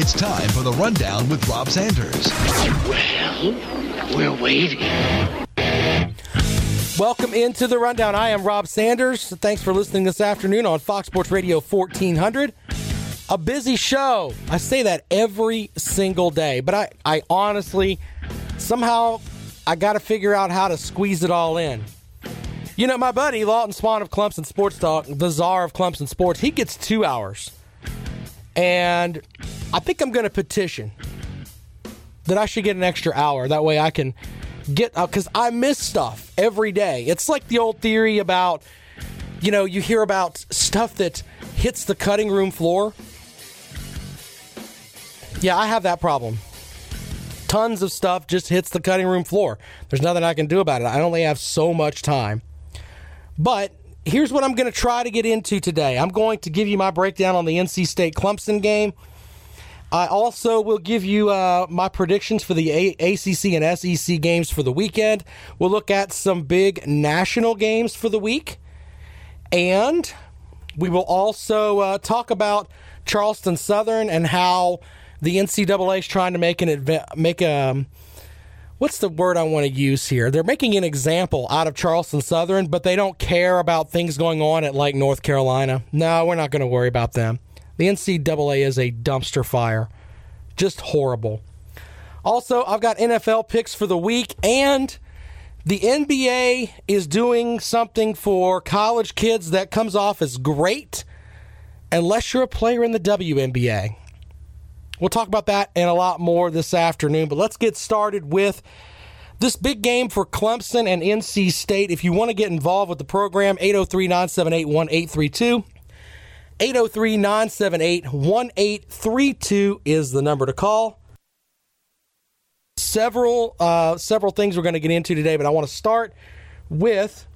It's time for the rundown with Rob Sanders. Well, we're waiting. Welcome into the rundown. I am Rob Sanders. Thanks for listening this afternoon on Fox Sports Radio 1400. A busy show. I say that every single day, but I, I honestly, somehow, I got to figure out how to squeeze it all in. You know, my buddy Lawton Swan of Clemson Sports Talk, the czar of Clemson Sports, he gets two hours. And I think I'm going to petition that I should get an extra hour. That way I can get uh, out because I miss stuff every day. It's like the old theory about, you know, you hear about stuff that hits the cutting room floor. Yeah, I have that problem. Tons of stuff just hits the cutting room floor. There's nothing I can do about it. I only have so much time. But here's what I'm going to try to get into today. I'm going to give you my breakdown on the NC State Clemson game. I also will give you uh, my predictions for the A- ACC and SEC games for the weekend. We'll look at some big national games for the week. And we will also uh, talk about Charleston Southern and how the NCAA is trying to make an make a um, what's the word I want to use here? They're making an example out of Charleston Southern, but they don't care about things going on at like North Carolina. No, we're not going to worry about them. The NCAA is a dumpster fire. Just horrible. Also, I've got NFL picks for the week, and the NBA is doing something for college kids that comes off as great unless you're a player in the WNBA. We'll talk about that and a lot more this afternoon, but let's get started with this big game for Clemson and NC State. If you want to get involved with the program, 803 978 1832. 803 978 1832 is the number to call. Several uh, several things we're going to get into today, but I want to start with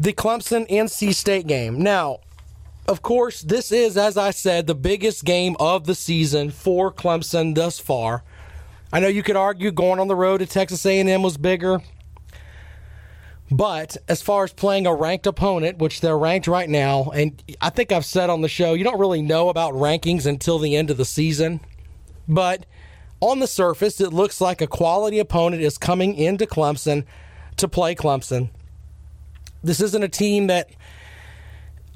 the Clemson NC State game. Now, of course, this is, as I said, the biggest game of the season for Clemson thus far. I know you could argue going on the road to Texas A&M was bigger. But as far as playing a ranked opponent, which they're ranked right now, and I think I've said on the show, you don't really know about rankings until the end of the season. But on the surface, it looks like a quality opponent is coming into Clemson to play Clemson. This isn't a team that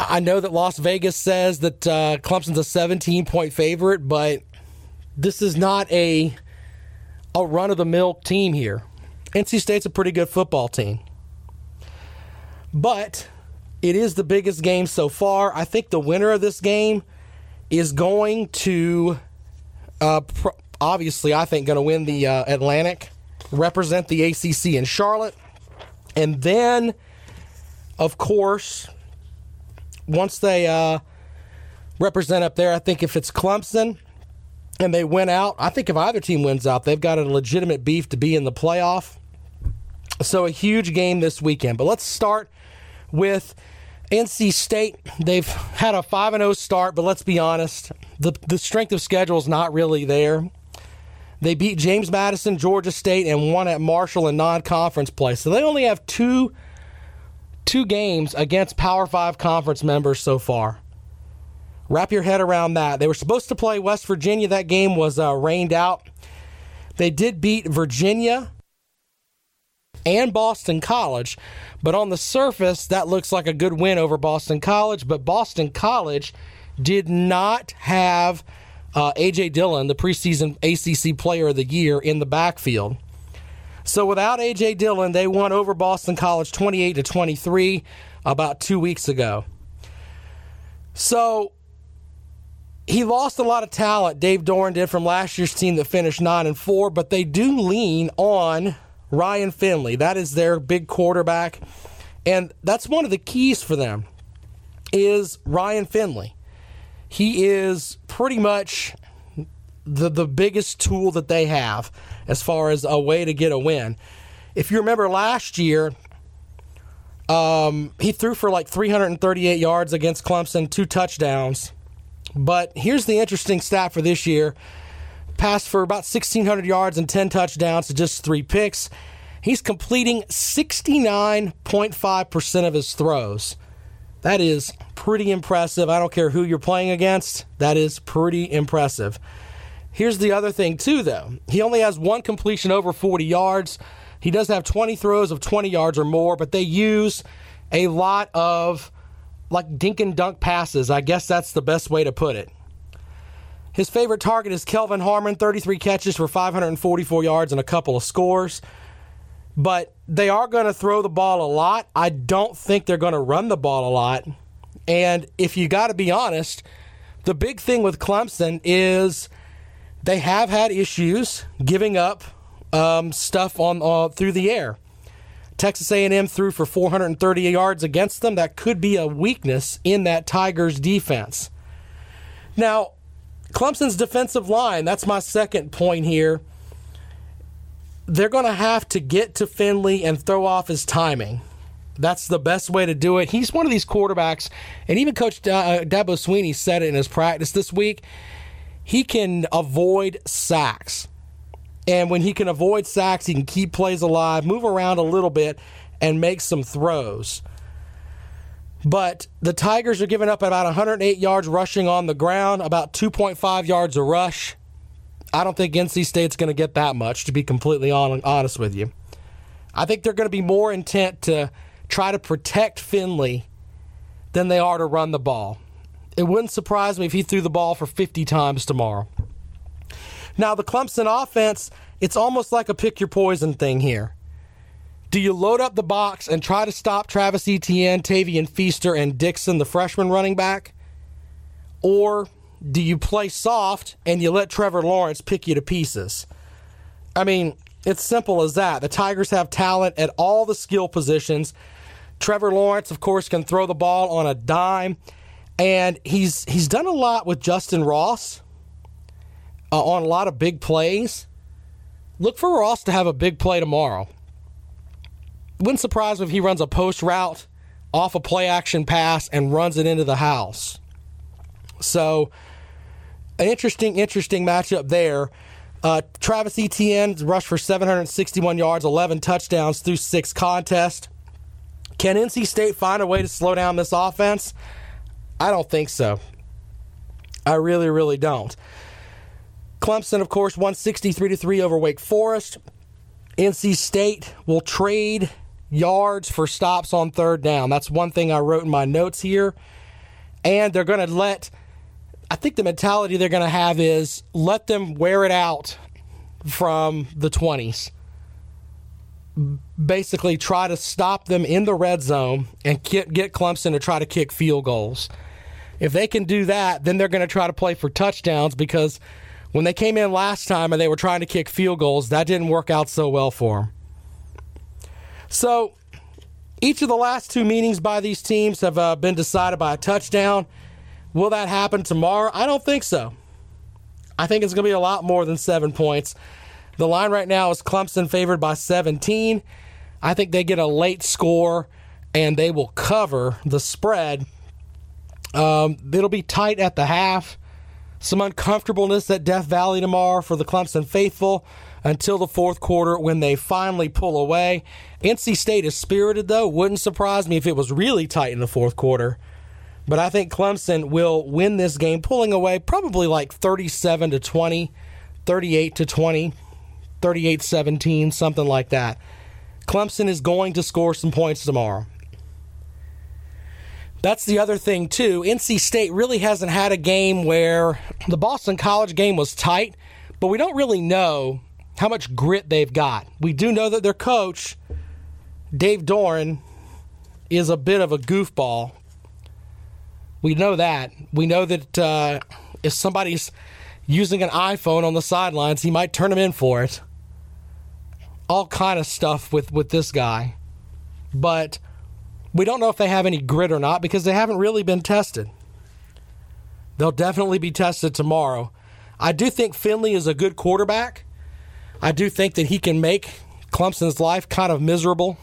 I know that Las Vegas says that uh, Clemson's a 17 point favorite, but this is not a a run of the mill team here. NC State's a pretty good football team. But it is the biggest game so far. I think the winner of this game is going to, uh, pr- obviously, I think, going to win the uh, Atlantic, represent the ACC in Charlotte. And then, of course, once they uh, represent up there, I think if it's Clemson and they win out, I think if either team wins out, they've got a legitimate beef to be in the playoff. So a huge game this weekend. But let's start with NC State. They've had a 5 0 start, but let's be honest, the, the strength of schedule is not really there. They beat James Madison, Georgia State, and won at Marshall in non conference play. So they only have two two games against Power Five conference members so far. Wrap your head around that. They were supposed to play West Virginia. That game was uh, rained out. They did beat Virginia and Boston College, but on the surface, that looks like a good win over Boston College. But Boston College did not have uh, A.J. Dillon, the preseason ACC Player of the Year, in the backfield. So without A.J. Dillon, they won over Boston College 28 to 23 about two weeks ago. So he lost a lot of talent. Dave Doeren did from last year's team that finished nine and four, but they do lean on Ryan Finley. That is their big quarterback, and that's one of the keys for them. is Ryan Finley. He is pretty much the the biggest tool that they have as far as a way to get a win. If you remember last year, um, he threw for like 338 yards against Clemson, two touchdowns. But here's the interesting stat for this year: passed for about 1,600 yards and 10 touchdowns to just three picks. He's completing 69.5% of his throws. That is pretty impressive. I don't care who you're playing against. That is pretty impressive. Here's the other thing, too, though. He only has one completion over 40 yards. He does have 20 throws of 20 yards or more, but they use a lot of like dink and dunk passes. I guess that's the best way to put it. His favorite target is Kelvin Harmon, 33 catches for 544 yards and a couple of scores. But they are going to throw the ball a lot. I don't think they're going to run the ball a lot. And if you got to be honest, the big thing with Clemson is they have had issues giving up um, stuff on uh, through the air. Texas A&M threw for 430 yards against them. That could be a weakness in that Tigers defense. Now, Clemson's defensive line, that's my second point here. They're going to have to get to Finley and throw off his timing. That's the best way to do it. He's one of these quarterbacks, and even Coach uh, Dabo Swinney said it in his practice this week. He can avoid sacks. And when he can avoid sacks, he can keep plays alive, move around a little bit, and make some throws. But the Tigers are giving up about 108 yards rushing on the ground, about 2.5 yards a rush. I don't think NC State's going to get that much, to be completely honest with you. I think they're going to be more intent to try to protect Finley than they are to run the ball. It wouldn't surprise me if he threw the ball for 50 times tomorrow. Now, the Clemson offense, it's almost like a pick your poison thing here. Do you load up the box and try to stop Travis Etienne, Tavien Feaster, and Dixon, the freshman running back? Or do you play soft and you let Trevor Lawrence pick you to pieces? I mean, it's simple as that. The Tigers have talent at all the skill positions. Trevor Lawrence, of course, can throw the ball on a dime, and he's he's done a lot with Justyn Ross uh, on a lot of big plays. Look for Ross to have a big play tomorrow. Wouldn't surprise me if he runs a post route off a play action pass and runs it into the house. So, an interesting, interesting matchup there. Uh, Travis Etienne rushed for 761 yards, 11 touchdowns through six contests. Can NC State find a way to slow down this offense? I don't think so. I really, really don't. Clemson, of course, won 63 to 3 over Wake Forest. NC State will trade yards for stops on third down. That's one thing I wrote in my notes here. And they're going to let, I think the mentality they're going to have is let them wear it out from the 20s. Basically, try to stop them in the red zone and get, get Clemson to try to kick field goals. If they can do that, then they're going to try to play for touchdowns because when they came in last time and they were trying to kick field goals, that didn't work out so well for them. So, each of the last two meetings by these teams have uh, been decided by a touchdown. Will that happen tomorrow? I don't think so. I think it's going to be a lot more than seven points. The line right now is Clemson favored by 17. I think they get a late score and they will cover the spread. Um, it'll be tight at the half some uncomfortableness at Death Valley tomorrow for the Clemson faithful until the fourth quarter when they finally pull away. NC State is spirited, though. Wouldn't surprise me if it was really tight in the fourth quarter. But I think Clemson will win this game, pulling away probably like 37 to 20, 38 to 20, 38 17, something like that. Clemson is going to score some points tomorrow. That's the other thing, too. NC State really hasn't had a game where the Boston College game was tight, but we don't really know how much grit they've got. We do know that their coach, Dave Doeren, is a bit of a goofball. We know that. We know that uh, if somebody's using an iPhone on the sidelines, he might turn him in for it. All kind of stuff with, with this guy. But We don't know if they have any grit or not because they haven't really been tested. They'll definitely be tested tomorrow. I do think Finley is a good quarterback. I do think that he can make Clemson's life kind of miserable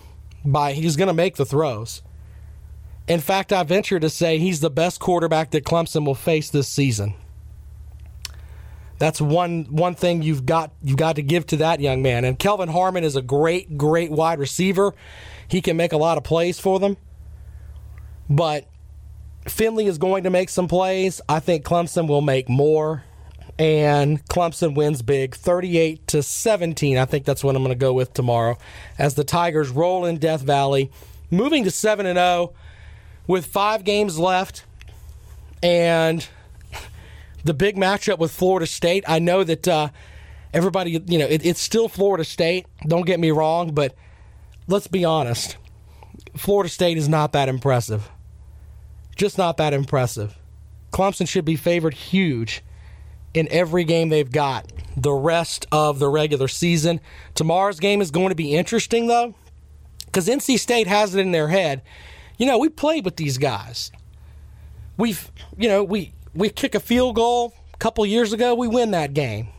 by he's going to make the throws. In fact, I venture to say he's the best quarterback that Clemson will face this season. That's one one thing you've got you've got to give to that young man. And Kelvin Harmon is a great great wide receiver. He can make a lot of plays for them. But Finley is going to make some plays. I think Clemson will make more and Clemson wins big 38 to 17. I think that's what I'm going to go with tomorrow as the Tigers roll in Death Valley, moving to 7 and 0 with 5 games left and the big matchup with Florida State. I know that uh, everybody, you know, it, it's still Florida State. Don't get me wrong, but let's be honest. Florida State is not that impressive. Just not that impressive. Clemson should be favored huge in every game they've got the rest of the regular season. Tomorrow's game is going to be interesting, though, because NC State has it in their head. You know, we played with these guys. We've, you know, we we kick a field goal a couple years ago, we win that game.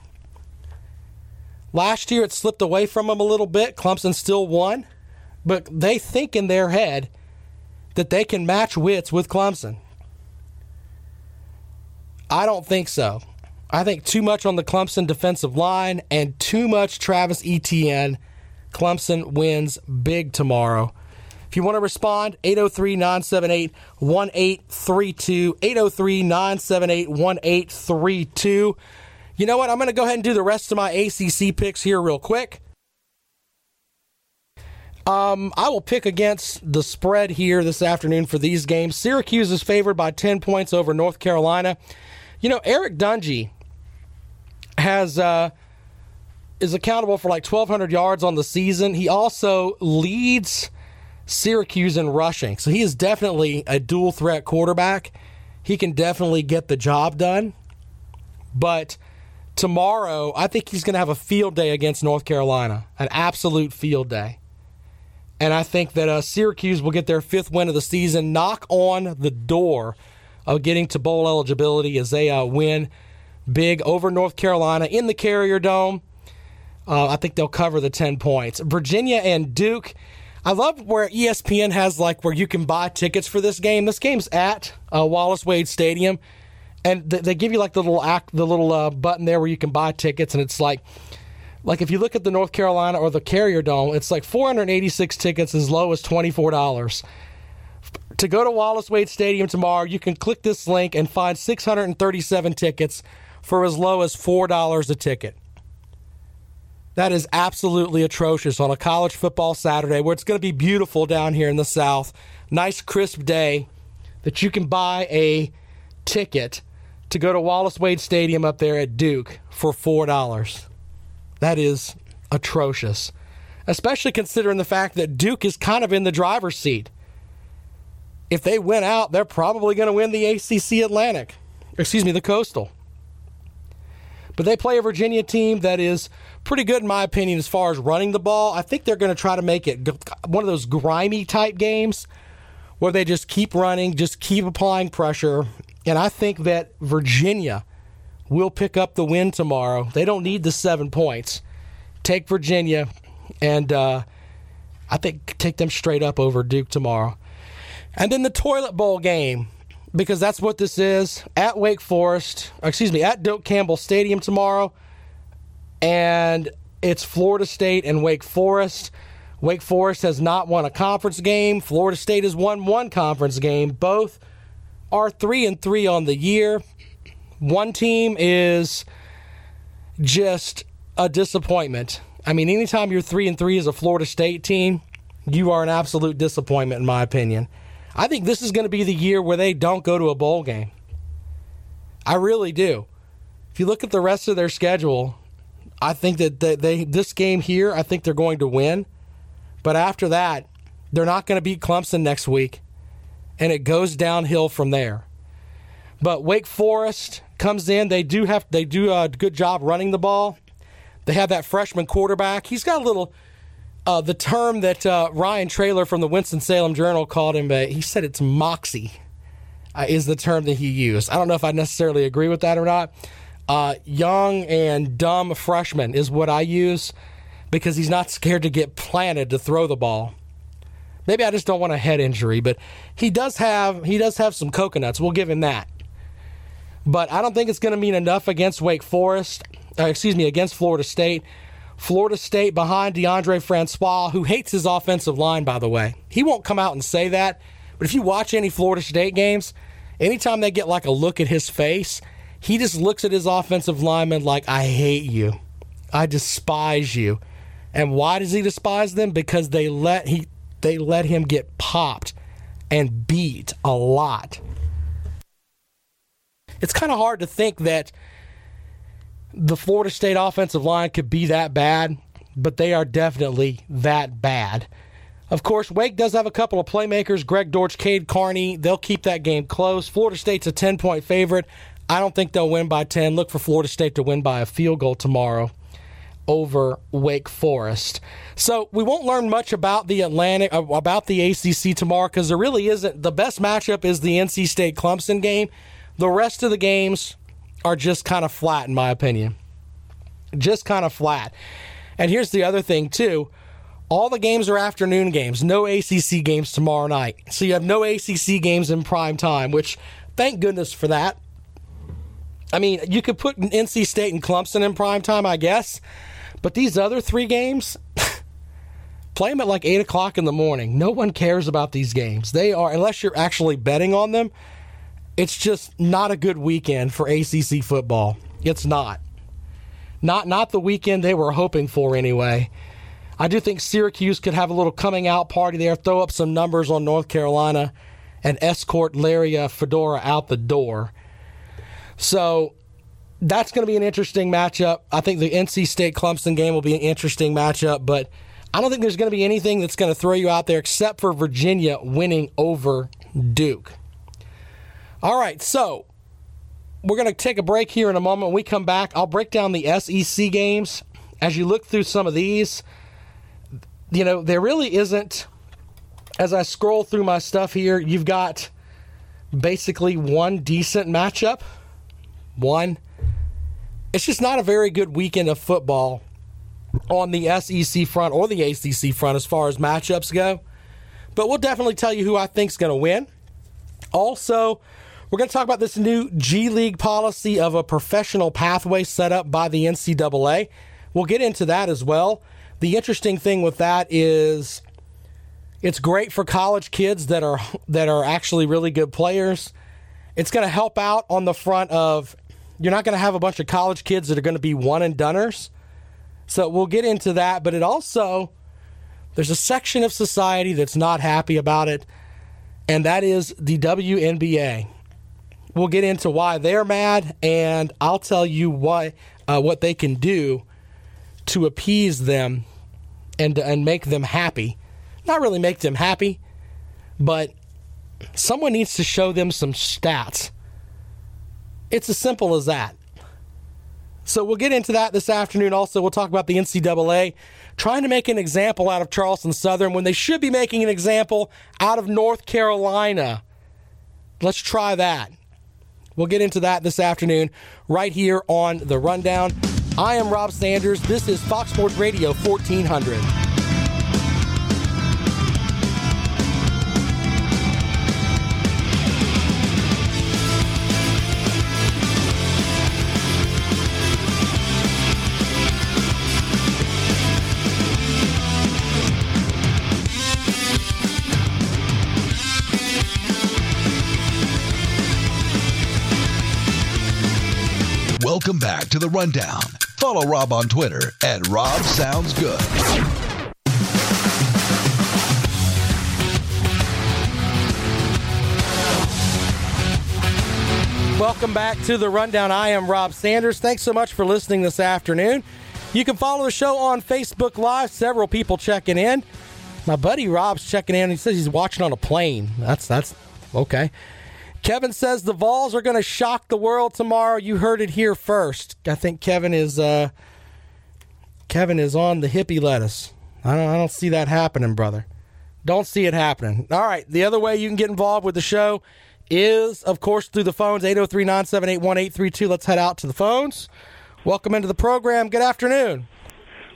Last year, it slipped away from them a little bit. Clemson still won, but they think in their head that they can match wits with Clemson. I don't think so. I think too much on the Clemson defensive line and too much Travis Etienne. Clemson wins big tomorrow. If you want to respond, 803 978 1832. 803 978 1832. You know what? I'm going to go ahead and do the rest of my ACC picks here real quick. Um, I will pick against the spread here this afternoon for these games. Syracuse is favored by 10 points over North Carolina. You know, Eric Dungey has uh, is accountable for like 1,200 yards on the season. He also leads Syracuse in rushing, so he is definitely a dual threat quarterback. He can definitely get the job done. But tomorrow, I think he's going to have a field day against North Carolina, an absolute field day. And I think that uh, Syracuse will get their fifth win of the season, knock on the door of getting to bowl eligibility as they uh, win big over North Carolina in the Carrier Dome. Uh, I think they'll cover the 10 points. Virginia and Duke. I love where ESPN has like where you can buy tickets for this game. This game's at uh, Wallace Wade Stadium, and th- they give you like the little act, the little uh, button there where you can buy tickets, and it's like, like if you look at the North Carolina or the Carrier Dome, it's like 486 tickets as low as twenty four dollars. To go to Wallace Wade Stadium tomorrow, you can click this link and find 637 tickets for as low as $4 a ticket. That is absolutely atrocious on a college football Saturday where it's going to be beautiful down here in the South. Nice, crisp day that you can buy a ticket to go to Wallace Wade Stadium up there at Duke for $4. That is atrocious, especially considering the fact that Duke is kind of in the driver's seat. If they win out, they're probably going to win the ACC Atlantic, excuse me, the Coastal. But they play a Virginia team that is pretty good, in my opinion, as far as running the ball. I think they're going to try to make it one of those grimy type games where they just keep running, just keep applying pressure. And I think that Virginia will pick up the win tomorrow. They don't need the seven points. Take Virginia, and uh, I think take them straight up over Duke tomorrow. And then the toilet bowl game because that's what this is at Wake Forest, excuse me, at Doak Campbell Stadium tomorrow. And it's Florida State and Wake Forest. Wake Forest has not won a conference game. Florida State has won one conference game. Both are 3 and 3 on the year. One team is just a disappointment. I mean, anytime you're 3 and 3 as a Florida State team, you are an absolute disappointment in my opinion. I think this is going to be the year where they don't go to a bowl game. I really do. If you look at the rest of their schedule, I think that they, they this game here, I think they're going to win. But after that, they're not going to beat Clemson next week, and it goes downhill from there. But Wake Forest comes in. They do have they do a good job running the ball. They have that freshman quarterback. He's got a little Uh, the term that uh, Ryan Trailer from the Winston-Salem Journal called him, uh, he said it's moxie, uh, is the term that he used. I don't know if I necessarily agree with that or not. Uh, young and dumb freshman is what I use because he's not scared to get planted to throw the ball. Maybe I just don't want a head injury, but he does have he does have some coconuts. We'll give him that. But I don't think it's going to mean enough against Wake Forest. Uh, excuse me, against Florida State. Florida State behind Deondre Francois, who hates his offensive line, by the way. He won't come out and say that, but if you watch any Florida State games, anytime they get like a look at his face, he just looks at his offensive lineman like, I hate you. I despise you. And why does he despise them? Because they let he they let him get popped and beat a lot. It's kind of hard to think that the Florida State offensive line could be that bad, but they are definitely that bad. Of course, Wake does have a couple of playmakers Greg Dortch, Cade Carney. They'll keep that game close. Florida State's a 10 point favorite. I don't think they'll win by 10. Look for Florida State to win by a field goal tomorrow over Wake Forest. So we won't learn much about the Atlantic uh, about the ACC tomorrow because there really isn't. The best matchup is the NC State Clemson game. The rest of the games are just kind of flat, in my opinion. Just kind of flat. And here's the other thing too. All the games are afternoon games. No ACC games tomorrow night. So you have no ACC games in prime time, which thank goodness for that. I mean, you could put NC State and Clemson in prime time, I guess. But these other three games, play them at like 8 o'clock in the morning. No one cares about these games. They are, unless you're actually betting on them, it's just not a good weekend for ACC football. It's not. Not not the weekend they were hoping for anyway. I do think Syracuse could have a little coming out party there, throw up some numbers on North Carolina, and escort Larry uh, Fedora out the door. So that's going to be an interesting matchup. I think the NC State Clemson game will be an interesting matchup, but I don't think there's going to be anything that's going to throw you out there except for Virginia winning over Duke. All right, so we're going to take a break here in a moment. When we come back, I'll break down the SEC games. As you look through some of these, you know, there really isn't, as I scroll through my stuff here, you've got basically one decent matchup. One it's just not a very good weekend of football on the SEC front or the ACC front as far as matchups go. But we'll definitely tell you who I think is going to win. Also, we're going to talk about this new G League policy of a professional pathway set up by the NCAA. We'll get into that as well. The interesting thing with that is it's great for college kids that are that are actually really good players. It's going to help out on the front of you're not going to have a bunch of college kids that are going to be one and doners. So we'll get into that, but it also there's a section of society that's not happy about it, and that is the WNBA. We'll get into why they're mad, and I'll tell you why uh, what they can do to appease them and and make them happy. Not really make them happy, but someone needs to show them some stats it's as simple as that. So we'll get into that this afternoon. Also, we'll talk about the NCAA trying to make an example out of Charleston Southern when they should be making an example out of North Carolina. Let's try that. We'll get into that this afternoon right here on The Rundown. I am Rob Sanders. This is Fox Sports Radio 1400. Welcome back to the Rundown. Follow Rob on Twitter at Rob Sounds Good. Welcome back to the Rundown. I am Rob Sanders. Thanks so much for listening this afternoon. You can follow the show on Facebook Live. Several people checking in. My buddy Rob's checking in. He says he's watching on a plane. That's that's okay. Kevin says the Vols are going to shock the world tomorrow. You heard it here first. I think Kevin is uh, Kevin is on the hippie lettuce. I don't, I don't see that happening, brother. Don't see it happening. All right. The other way you can get involved with the show is, of course, through the phones 803 978 1832. Let's head out to the phones. Welcome into the program. Good afternoon.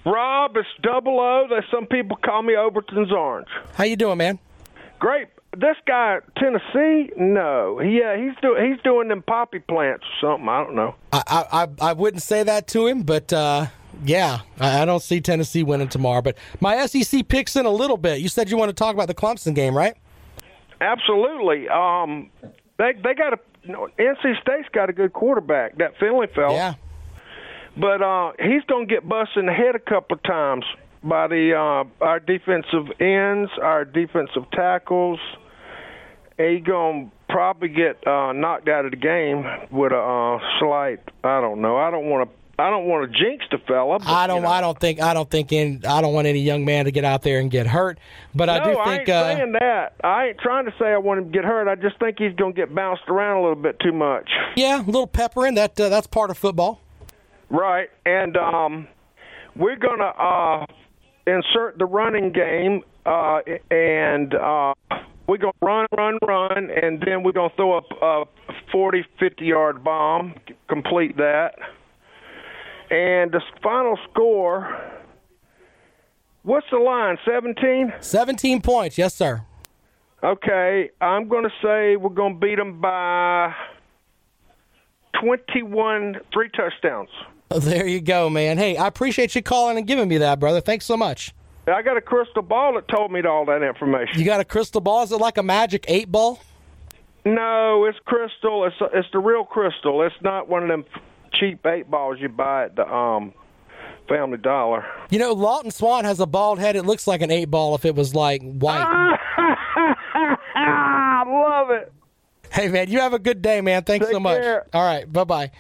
Rob, it's double O. That some people call me Overton's Orange. How you doing, man? Great. This guy, Tennessee, no, yeah, he's doing he's doing them poppy plants or something. I don't know. I I, I wouldn't say that to him, but uh, yeah, I, I don't see Tennessee winning tomorrow. But my SEC picks in a little bit. You said you want to talk about the Clemson game, right? Absolutely. Um, they they got a NC State's got a good quarterback, that Finley fella. Yeah. But uh, he's going to get busted in the head a couple of times by the uh, our defensive ends, our defensive tackles. He going to probably get uh, knocked out of the game with a uh, slight. I don't know. I don't want to. I don't want to jinx the fella. But, I don't. You know. I don't think. I don't think. In, I don't want any young man to get out there and get hurt. But I no, do I think. ain't uh, saying that. I ain't trying to say I want him to get hurt. I just think he's going to get bounced around a little bit too much. yeah, a little pepper in that. Uh, that's part of football. Right, and um, we're going to uh, insert the running game, uh, and uh, we're going to run, run, run, and then we're going to throw up a 40, 50 yard bomb, complete that. And the final score, what's the line, 17? Seventeen points. Yes, sir. Okay, I'm going to say we're going to beat them by 21, three touchdowns. There you go, man. Hey, I appreciate you calling and giving me that, brother. Thanks so much. I got a crystal ball that told me all that information. You got a crystal ball? Is it like a magic eight ball? No, it's crystal. It's it's the real crystal. It's not one of them cheap eight balls you buy at the um Family Dollar. You know, Lawton Swan has a bald head. It looks like an eight ball if it was like white. I love it. Hey, man, you have a good day, man. Thanks Take so much. care. All right, bye bye.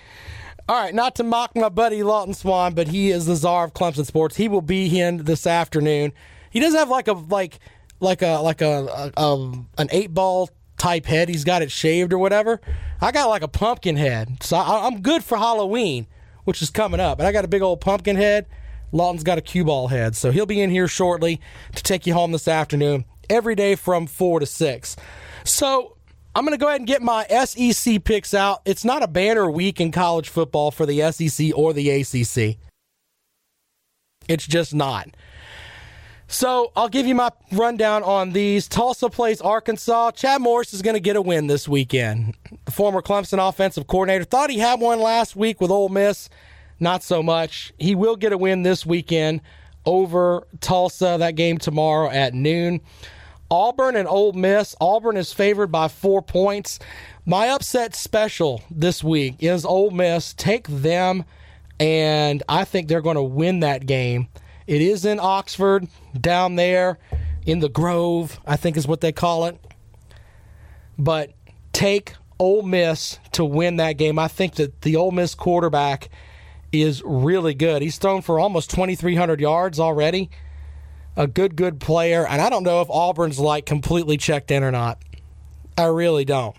All right, not to mock my buddy Lawton Swan, but he is the czar of Clemson sports. He will be in this afternoon. He does have like a like like a like a, a, um an eight ball type head. He's got it shaved or whatever. I got like a pumpkin head, so I, I'm good for Halloween, which is coming up. And I got a big old pumpkin head. Lawton's got a cue ball head, so he'll be in here shortly to take you home this afternoon. Every day from four to six. So I'm going to go ahead and get my SEC picks out. It's not a banner week in college football for the SEC or the ACC. It's just not. So I'll give you my rundown on these. Tulsa plays Arkansas. Chad Morris is going to get a win this weekend. The former Clemson offensive coordinator thought he had one last week with Ole Miss. Not so much. He will get a win this weekend over Tulsa. That game tomorrow at noon. Auburn and Ole Miss. Auburn is favored by four points. My upset special this week is Ole Miss. Take them, and I think they're going to win that game. It is in Oxford, down there in the Grove, I think is what they call it. But take Ole Miss to win that game. I think that the Ole Miss quarterback is really good. He's thrown for almost 2,300 yards already a good, good player. And I don't know if Auburn's like completely checked in or not. I really don't.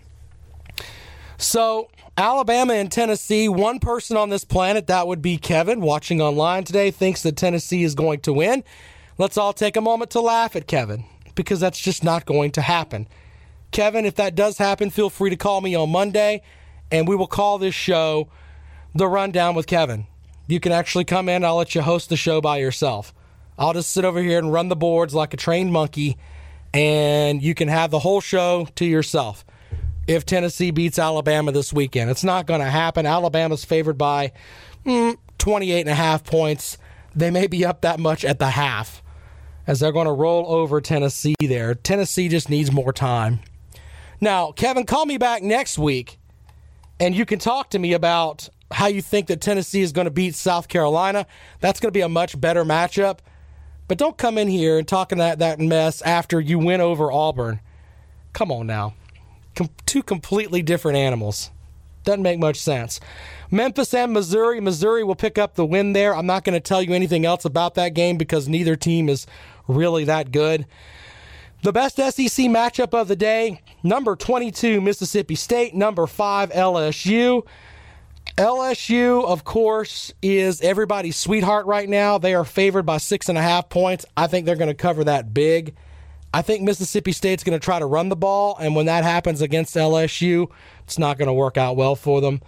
So, Alabama and Tennessee, one person on this planet, that would be Kevin, watching online today, thinks that Tennessee is going to win. Let's all take a moment to laugh at Kevin because that's just not going to happen. Kevin, if that does happen, feel free to call me on Monday and we will call this show The Rundown with Kevin. You can actually come in, I'll let you host the show by yourself. I'll just sit over here and run the boards like a trained monkey, and you can have the whole show to yourself. If Tennessee beats Alabama this weekend, it's not going to happen. Alabama's favored by mm, 28 and a half points. They may be up that much at the half as they're going to roll over Tennessee there. Tennessee just needs more time. Now, Kevin, call me back next week and you can talk to me about how you think that Tennessee is going to beat South Carolina. That's going to be a much better matchup. But don't come in here and talking that, that mess after you win over Auburn. Come on now. Com- two completely different animals. Doesn't make much sense. Memphis and Missouri. Missouri will pick up the win there. I'm not going to tell you anything else about that game because neither team is really that good. The best SEC matchup of the day number 22, Mississippi State, number 5, LSU. LSU, of course, is everybody's sweetheart right now. They are favored by six and a half points. I think they're going to cover that big. I think Mississippi State's going to try to run the ball, and when that happens against LSU, it's not going to work out well for them.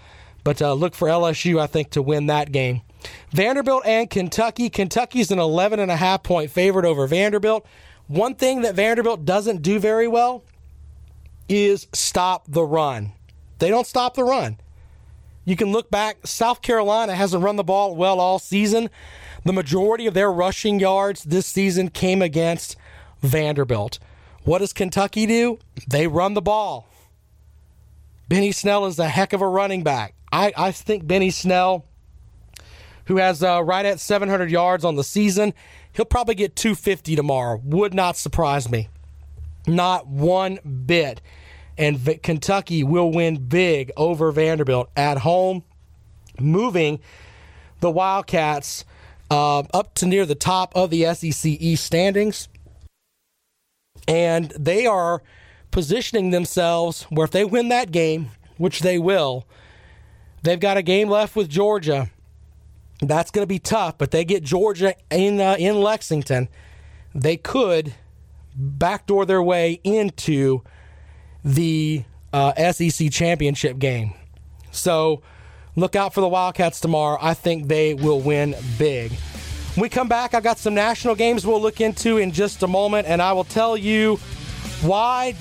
But uh, look for LSU, I think, to win that game. Vanderbilt and Kentucky. Kentucky's an 11 and a half point favorite over Vanderbilt. One thing that Vanderbilt doesn't do very well is stop the run. They don't stop the run. You can look back, South Carolina hasn't run the ball well all season. The majority of their rushing yards this season came against Vanderbilt. What does Kentucky do? They run the ball. Benny Snell is a heck of a running back. I, I think Benny Snell, who has uh, right at 700 yards on the season, he'll probably get 250 tomorrow. Would not surprise me. Not one bit. And v- Kentucky will win big over Vanderbilt at home, moving the Wildcats uh, up to near the top of the SEC East standings. And they are positioning themselves where if they win that game, which they will, they've got a game left with Georgia. That's going to be tough, but they get Georgia in uh, in Lexington. They could backdoor their way into the uh, SEC championship game. So look out for the Wildcats tomorrow. I think they will win big. When we come back, I've got some national games we'll look into in just a moment, and I will tell you why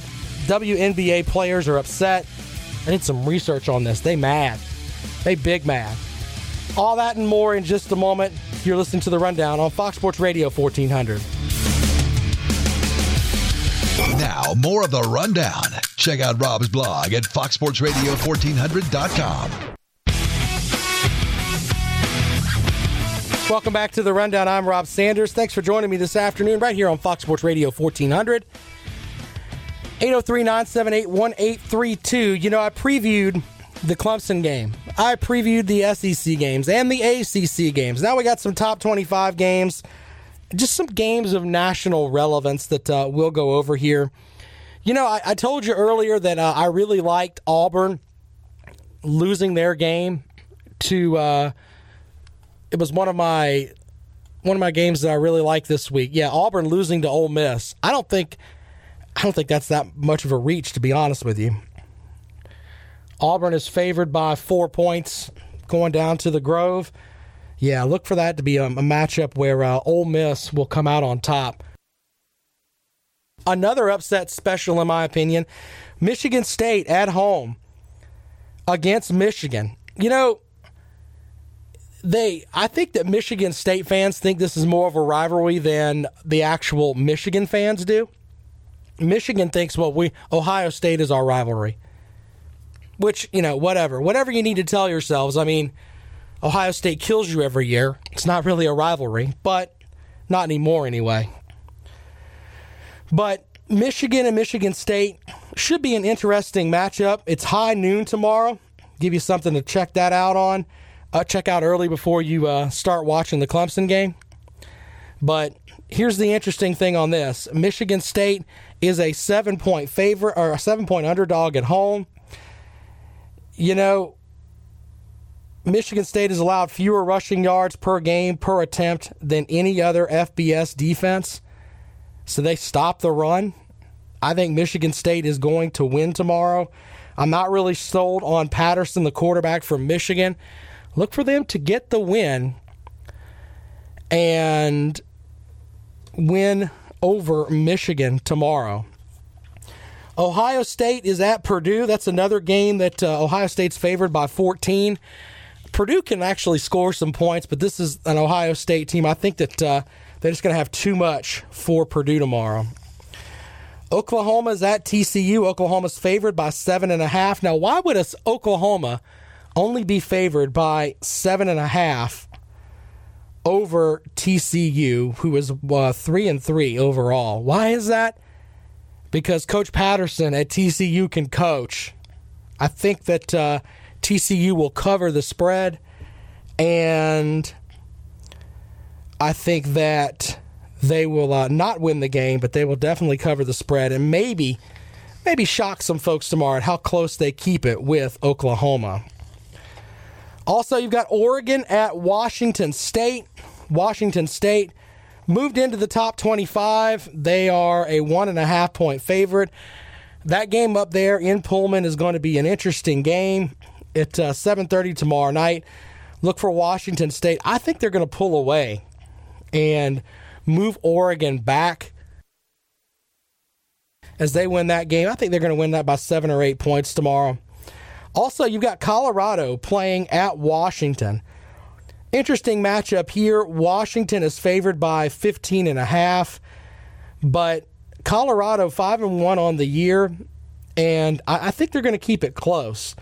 WNBA players are upset. I did some research on this. They mad. They big mad. All that and more in just a moment. You're listening to the Rundown on Fox Sports Radio 1400. Now, more of the rundown. Check out Rob's blog at foxsportsradio1400.com. Welcome back to the Rundown. I'm Rob Sanders. Thanks for joining me this afternoon right here on Fox Sports Radio 1400. 803 978 1832. You know, I previewed the Clemson game. I previewed the SEC games and the ACC games. Now we got some top 25 games, just some games of national relevance that uh, we'll go over here. You know, I, I told you earlier that uh, I really liked Auburn losing their game to. Uh, it was one of my one of my games that I really like this week. Yeah, Auburn losing to Ole Miss. I don't think I don't think that's that much of a reach, to be honest with you. Auburn is favored by four points going down to the Grove. Yeah, look for that to be a, a matchup where uh, Ole Miss will come out on top. Another upset special, in my opinion Michigan State at home against Michigan. You know, they I think that Michigan State fans think this is more of a rivalry than the actual Michigan fans do. Michigan thinks, well, we Ohio State is our rivalry. Which, you know, whatever. Whatever you need to tell yourselves. I mean, Ohio State kills you every year. It's not really a rivalry, but not anymore anyway. But Michigan and Michigan State should be an interesting matchup. It's high noon tomorrow. Give you something to check that out on. Uh, check out early before you uh, start watching the Clemson game. But here's the interesting thing on this Michigan State is a seven point favorite or a seven point underdog at home. You know, Michigan State has allowed fewer rushing yards per game per attempt than any other FBS defense. So they stop the run. I think Michigan State is going to win tomorrow. I'm not really sold on Patterson, the quarterback from Michigan. Look for them to get the win and win over Michigan tomorrow. Ohio State is at Purdue. That's another game that uh, Ohio State's favored by 14. Purdue can actually score some points, but this is an Ohio State team. I think that uh, they're just going to have too much for Purdue tomorrow. Oklahoma is at TCU. Oklahoma's favored by seven and a half. Now, why would us Oklahoma only be favored by seven and a half over TCU, who is uh, three and three overall? Why is that? Because Coach Patterson at TCU can coach. I think that uh, TCU will cover the spread, and I think that they will uh, not win the game, but they will definitely cover the spread and maybe maybe shock some folks tomorrow at how close they keep it with Oklahoma. Also, you've got Oregon at Washington State. Washington State moved into the top 25. They are a one and a half point favorite. That game up there in Pullman is going to be an interesting game. At uh, 7:30 tomorrow night. Look for Washington State. I think they're going to pull away and move Oregon back as they win that game. I think they're going to win that by seven or eight points tomorrow. Also, you've got Colorado playing at Washington. Interesting matchup here. Washington is favored by 15 and a half, but Colorado 5 and 1 on the year, and I, I think they're going to keep it close.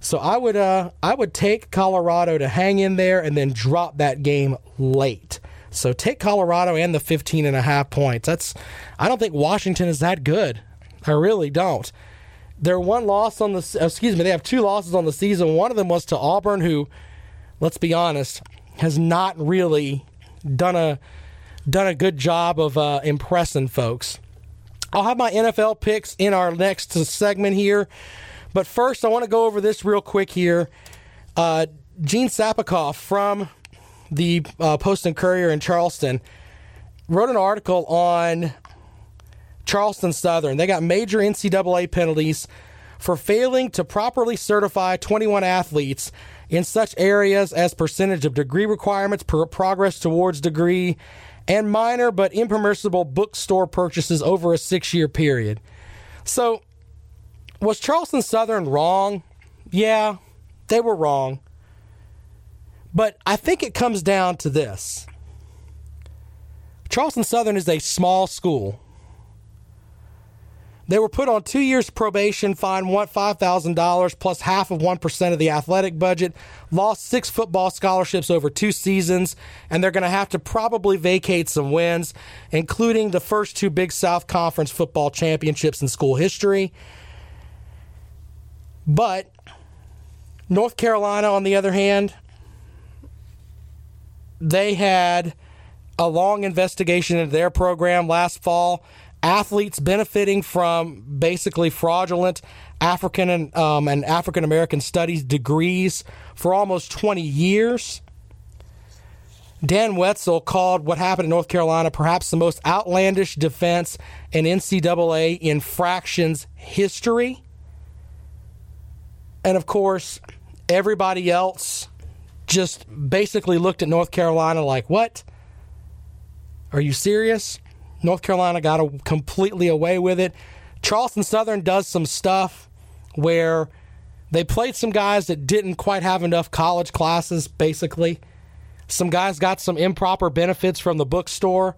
So I would uh, I would take Colorado to hang in there and then drop that game late. So take Colorado and the 15 and a half points. That's I don't think Washington is that good. I really don't. Their one loss on the excuse me, they have two losses on the season. One of them was to Auburn who let's be honest, has not really done a done a good job of uh, impressing folks. I'll have my NFL picks in our next segment here, but first I want to go over this real quick here. Uh, Gene Sapakoff from the uh, Post and Courier in Charleston wrote an article on Charleston Southern. They got major NCAA penalties for failing to properly certify 21 athletes in such areas as percentage of degree requirements, per progress towards degree, and minor but impermissible bookstore purchases over a six year period. So, was Charleston Southern wrong? Yeah, they were wrong. But I think it comes down to this Charleston Southern is a small school. They were put on two years probation, fined $5,000 plus half of 1% of the athletic budget, lost six football scholarships over two seasons, and they're going to have to probably vacate some wins, including the first two Big South Conference football championships in school history. But North Carolina, on the other hand, they had a long investigation into their program last fall athletes benefiting from basically fraudulent African and, um, and African American studies degrees for almost 20 years. Dan Wetzel called what happened in North Carolina perhaps the most outlandish defense in NCAA infractions history. And of course, everybody else just basically looked at North Carolina like, what? Are you serious? North Carolina got a, completely away with it. Charleston Southern does some stuff where they played some guys that didn't quite have enough college classes, basically. Some guys got some improper benefits from the bookstore.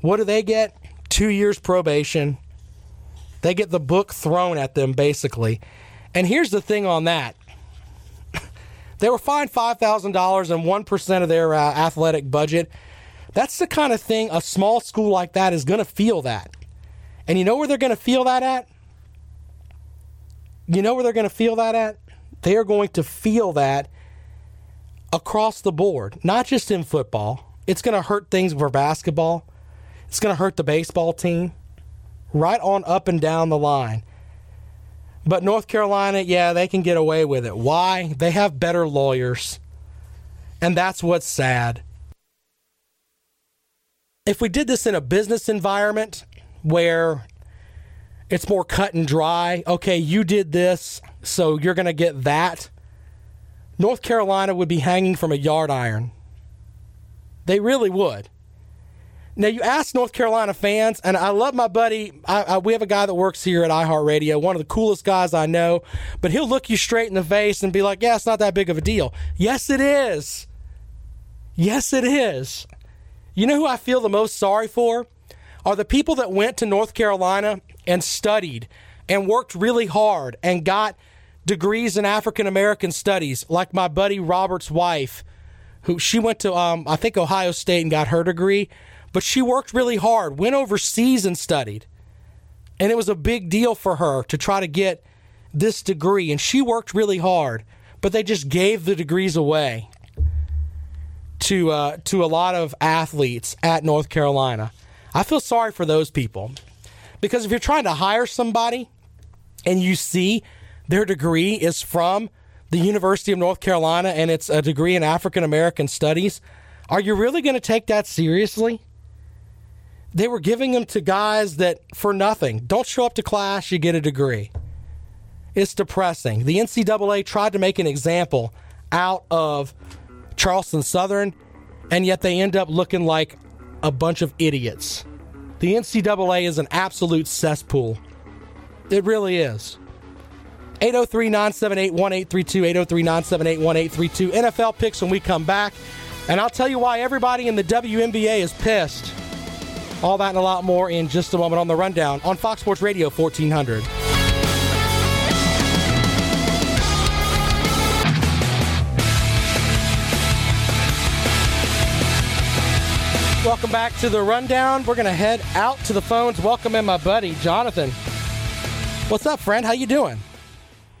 What do they get? Two years probation. They get the book thrown at them, basically. And here's the thing on that they were fined $5,000 and 1% of their uh, athletic budget. That's the kind of thing a small school like that is going to feel that. And you know where they're going to feel that at? You know where they're going to feel that at? They are going to feel that across the board, not just in football. It's going to hurt things for basketball. It's going to hurt the baseball team, right on up and down the line. But North Carolina, yeah, they can get away with it. Why? They have better lawyers. And that's what's sad if we did this in a business environment where it's more cut and dry, okay, you did this, so you're going to get that, North Carolina would be hanging from a yard iron. They really would. Now, you ask North Carolina fans, and I love my buddy. I, I, we have a guy that works here at iHeartRadio, one of the coolest guys I know, but he'll look you straight in the face and be like, Yeah, it's not that big of a deal. Yes, it is. Yes, it is. You know who I feel the most sorry for? Are the people that went to North Carolina and studied and worked really hard and got degrees in African American studies, like my buddy Robert's wife, who she went to, um, I think, Ohio State and got her degree, but she worked really hard, went overseas and studied. And it was a big deal for her to try to get this degree. And she worked really hard, but they just gave the degrees away to uh, to a lot of athletes at North Carolina. I feel sorry for those people because if you're trying to hire somebody and you see their degree is from the University of North Carolina and it's a degree in African American studies. Are you really going to take that seriously? They were giving them to guys that for nothing. Don't show up to class, you get a degree. It's depressing. The NCAA tried to make an example out of Charleston Southern, and yet they end up looking like a bunch of idiots. The NCAA is an absolute cesspool. It really is. 803 978 1832, 803 978 1832. NFL picks when we come back. And I'll tell you why everybody in the WNBA is pissed. All that and a lot more in just a moment on the rundown on Fox Sports Radio 1400. Welcome back to the rundown. We're going to head out to the phones. Welcome in my buddy Jonathan. What's up, friend? How you doing?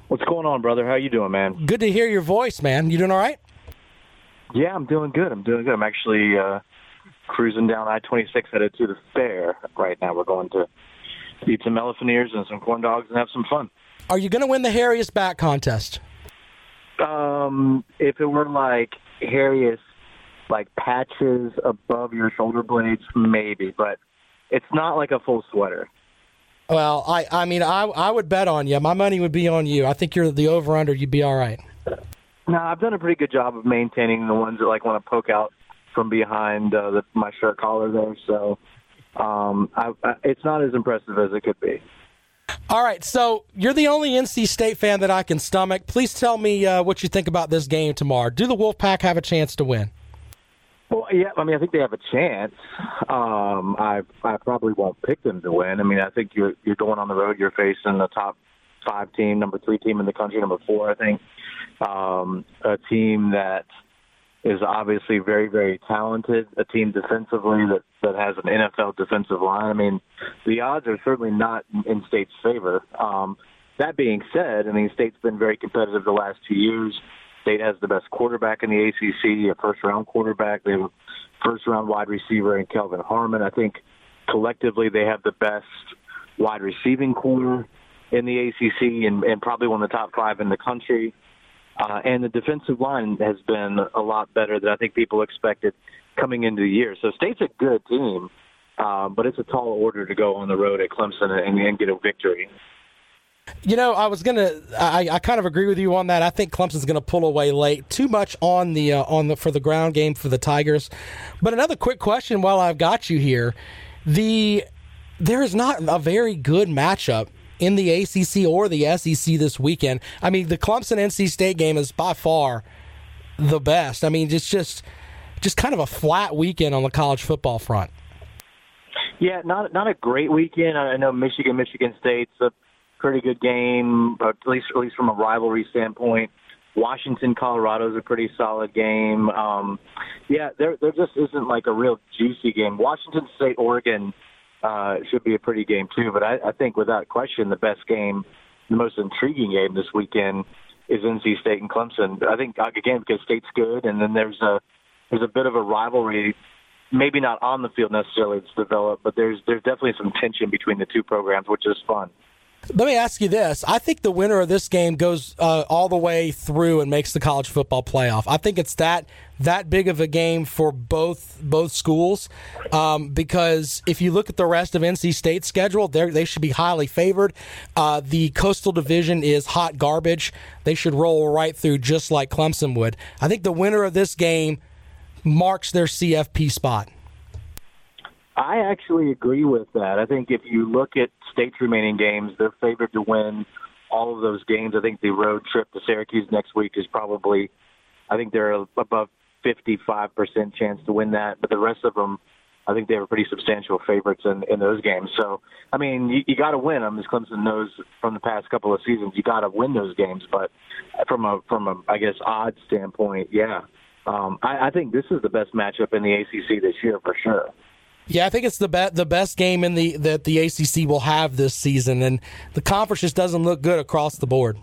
What's going on, brother? How you doing, man? Good to hear your voice, man. You doing all right? Yeah, I'm doing good. I'm doing good. I'm actually uh, cruising down I-26 headed to the fair right now. We're going to eat some elephant ears and some corn dogs and have some fun. Are you going to win the hairiest back contest? Um, if it were like hairiest, like patches above your shoulder blades, maybe, but it's not like a full sweater. Well, I, I mean, I, I would bet on you. My money would be on you. I think you're the over under. You'd be all right. No, I've done a pretty good job of maintaining the ones that like want to poke out from behind uh, the, my shirt collar there. So um, I, I, it's not as impressive as it could be. All right, so you're the only NC State fan that I can stomach. Please tell me uh, what you think about this game tomorrow. Do the Wolfpack have a chance to win? Well, yeah, I mean, I think they have a chance. Um, I I probably won't pick them to win. I mean, I think you're you're going on the road. You're facing the top five team, number three team in the country, number four, I think. Um, a team that is obviously very, very talented. A team defensively that that has an NFL defensive line. I mean, the odds are certainly not in State's favor. Um, that being said, I mean, State's been very competitive the last two years. State has the best quarterback in the ACC, a first round quarterback. They have a first round wide receiver in Kelvin Harmon. I think collectively they have the best wide receiving corner in the ACC and, and probably one of the top five in the country. Uh, and the defensive line has been a lot better than I think people expected coming into the year. So State's a good team, uh, but it's a tall order to go on the road at Clemson and, and get a victory. You know, I was gonna. I, I kind of agree with you on that. I think Clemson's gonna pull away late. Too much on the uh, on the for the ground game for the Tigers. But another quick question while I've got you here, the there is not a very good matchup in the ACC or the SEC this weekend. I mean, the Clemson NC State game is by far the best. I mean, it's just just kind of a flat weekend on the college football front. Yeah, not not a great weekend. I know Michigan, Michigan State's a pretty good game, at least at least from a rivalry standpoint. Washington, Colorado is a pretty solid game. Um, yeah, there there just isn't like a real juicy game. Washington State, Oregon uh, should be a pretty game too. But I, I think without question, the best game, the most intriguing game this weekend is NC State and Clemson. I think again because State's good, and then there's a there's a bit of a rivalry. Maybe not on the field necessarily it's developed, but there's there's definitely some tension between the two programs, which is fun. Let me ask you this. I think the winner of this game goes uh, all the way through and makes the college football playoff. I think it's that that big of a game for both both schools um, because if you look at the rest of NC State's schedule, they should be highly favored. Uh, the Coastal Division is hot garbage. They should roll right through just like Clemson would. I think the winner of this game marks their CFP spot. I actually agree with that. I think if you look at State's remaining games, they're favored to win all of those games. I think the road trip to Syracuse next week is probably, I think they're above 55% chance to win that, but the rest of them, I think they have pretty substantial favorites in, in those games. So, I mean, you, you got to win them, as Clemson knows from the past couple of seasons. You got to win those games, but from a from a I guess odds standpoint, yeah, um, I, I think this is the best matchup in the ACC this year for sure. Yeah, I think it's the be- the best game in the that the ACC will have this season, and the conference just doesn't look good across the board.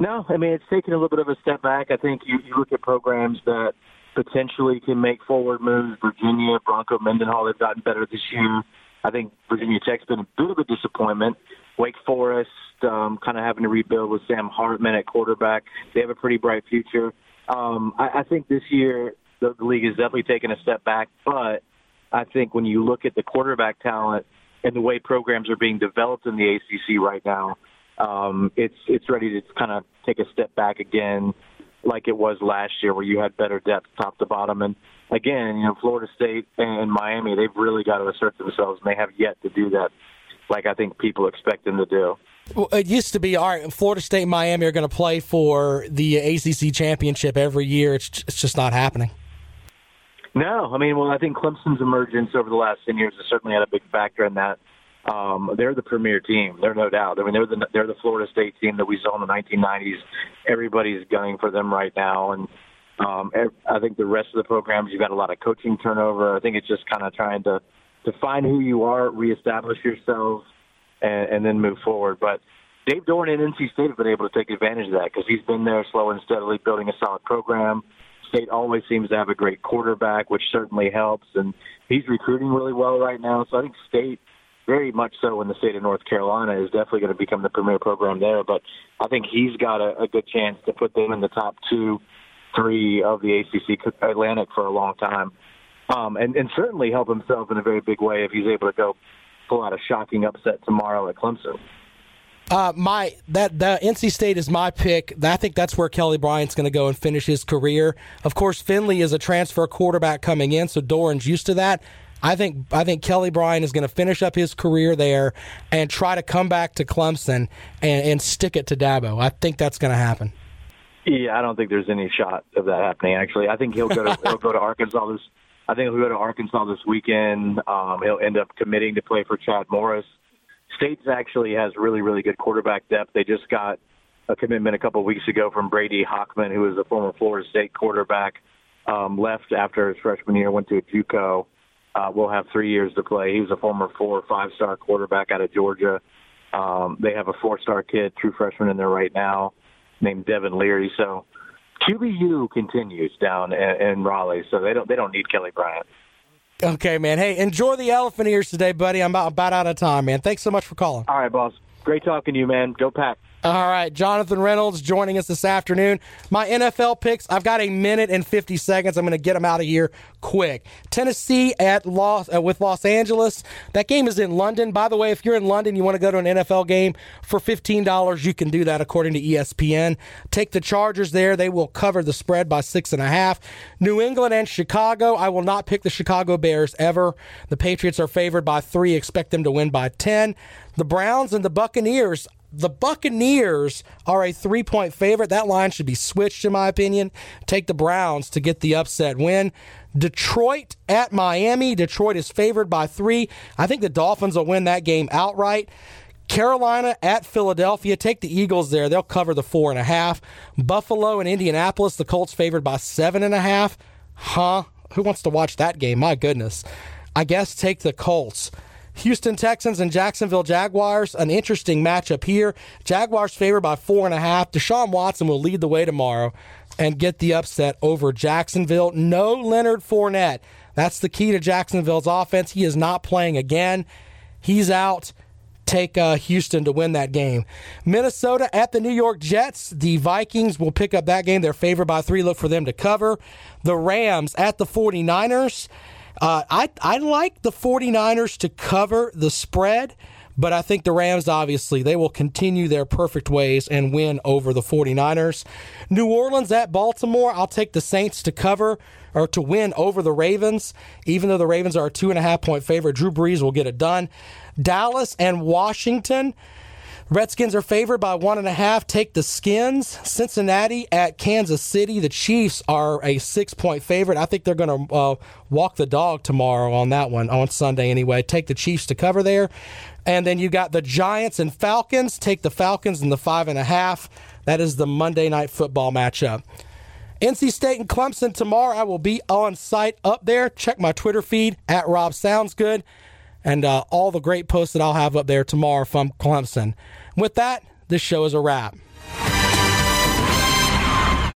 No, I mean it's taken a little bit of a step back. I think you, you look at programs that potentially can make forward moves. Virginia, Bronco Mendenhall, they've gotten better this year. I think Virginia Tech's been a bit of a disappointment. Wake Forest um, kind of having to rebuild with Sam Hartman at quarterback. They have a pretty bright future. Um, I, I think this year the, the league is definitely taken a step back, but I think when you look at the quarterback talent and the way programs are being developed in the ACC right now, um, it's it's ready to kind of take a step back again, like it was last year, where you had better depth top to bottom. And again, you know, Florida State and Miami, they've really got to assert themselves, and they have yet to do that, like I think people expect them to do. Well, it used to be all right. Florida State and Miami are going to play for the ACC championship every year. It's it's just not happening. No, I mean, well, I think Clemson's emergence over the last ten years has certainly had a big factor in that. Um, they're the premier team. They're no doubt. I mean, they're the they're the Florida State team that we saw in the 1990s. Everybody's gunning for them right now, and um, I think the rest of the programs you've got a lot of coaching turnover. I think it's just kind of trying to to find who you are, reestablish yourself, and, and then move forward. But Dave Doeren and NC State have been able to take advantage of that because he's been there slow and steadily building a solid program. State always seems to have a great quarterback, which certainly helps, and he's recruiting really well right now. So I think State, very much so in the state of North Carolina, is definitely going to become the premier program there. But I think he's got a, a good chance to put them in the top two, three of the ACC Atlantic for a long time, um, and, and certainly help himself in a very big way if he's able to go pull out a shocking upset tomorrow at Clemson. Uh, my that the NC State is my pick. I think that's where Kelly Bryant's going to go and finish his career. Of course, Finley is a transfer quarterback coming in, so Doeren's used to that. I think I think Kelly Bryant is going to finish up his career there and try to come back to Clemson and, and stick it to Dabo. I think that's going to happen. Yeah, I don't think there's any shot of that happening. Actually, I think he'll go to he'll go to Arkansas this. I think he'll go to Arkansas this weekend. Um, he'll end up committing to play for Chad Morris. States actually has really, really good quarterback depth. They just got a commitment a couple of weeks ago from Bailey Hockman, who is a former Florida State quarterback, um, left after his freshman year, went to a JUCO. Uh, will have three years to play. He was a former four or five star quarterback out of Georgia. Um, they have a four star kid, true freshman in there right now, named Devin Leary. So QBU continues down in, in Raleigh, so they don't they don't need Kelly Bryant. Okay, man. Hey, enjoy the elephant ears today, buddy. I'm about, about out of time, man. Thanks so much for calling. All right, boss. Great talking to you, man. Go pack. All right, Jonathan Reynolds joining us this afternoon. My NFL picks, I've got a minute and 50 seconds. I'm going to get them out of here quick. Tennessee at Los, uh, with Los Angeles. That game is in London. By the way, if you're in London, you want to go to an NFL game for $15, you can do that according to ESPN. Take the Chargers there. They will cover the spread by six and a half. New England and Chicago. I will not pick the Chicago Bears ever. The Patriots are favored by three. Expect them to win by 10. The Browns and the Buccaneers the Buccaneers are a three point favorite. That line should be switched, in my opinion. Take the Browns to get the upset win. Detroit at Miami. Detroit is favored by three. I think the Dolphins will win that game outright. Carolina at Philadelphia. Take the Eagles there. They'll cover the four and a half. Buffalo and Indianapolis. The Colts favored by seven and a half. Huh? Who wants to watch that game? My goodness. I guess take the Colts. Houston Texans and Jacksonville Jaguars, an interesting matchup here. Jaguars favored by four and a half. Deshaun Watson will lead the way tomorrow and get the upset over Jacksonville. No Leonard Fournette. That's the key to Jacksonville's offense. He is not playing again. He's out. Take uh, Houston to win that game. Minnesota at the New York Jets. The Vikings will pick up that game. They're favored by three. Look for them to cover. The Rams at the 49ers. Uh, I, I like the 49ers to cover the spread, but I think the Rams, obviously, they will continue their perfect ways and win over the 49ers. New Orleans at Baltimore, I'll take the Saints to cover or to win over the Ravens, even though the Ravens are a two and a half point favorite. Drew Brees will get it done. Dallas and Washington. Redskins are favored by one and a half. Take the skins. Cincinnati at Kansas City. The Chiefs are a six point favorite. I think they're going to uh, walk the dog tomorrow on that one, on Sunday anyway. Take the Chiefs to cover there. And then you got the Giants and Falcons. Take the Falcons in the five and a half. That is the Monday night football matchup. NC State and Clemson tomorrow. I will be on site up there. Check my Twitter feed at Rob Sounds Good and uh, all the great posts that I'll have up there tomorrow from Clemson. With that, this show is a wrap.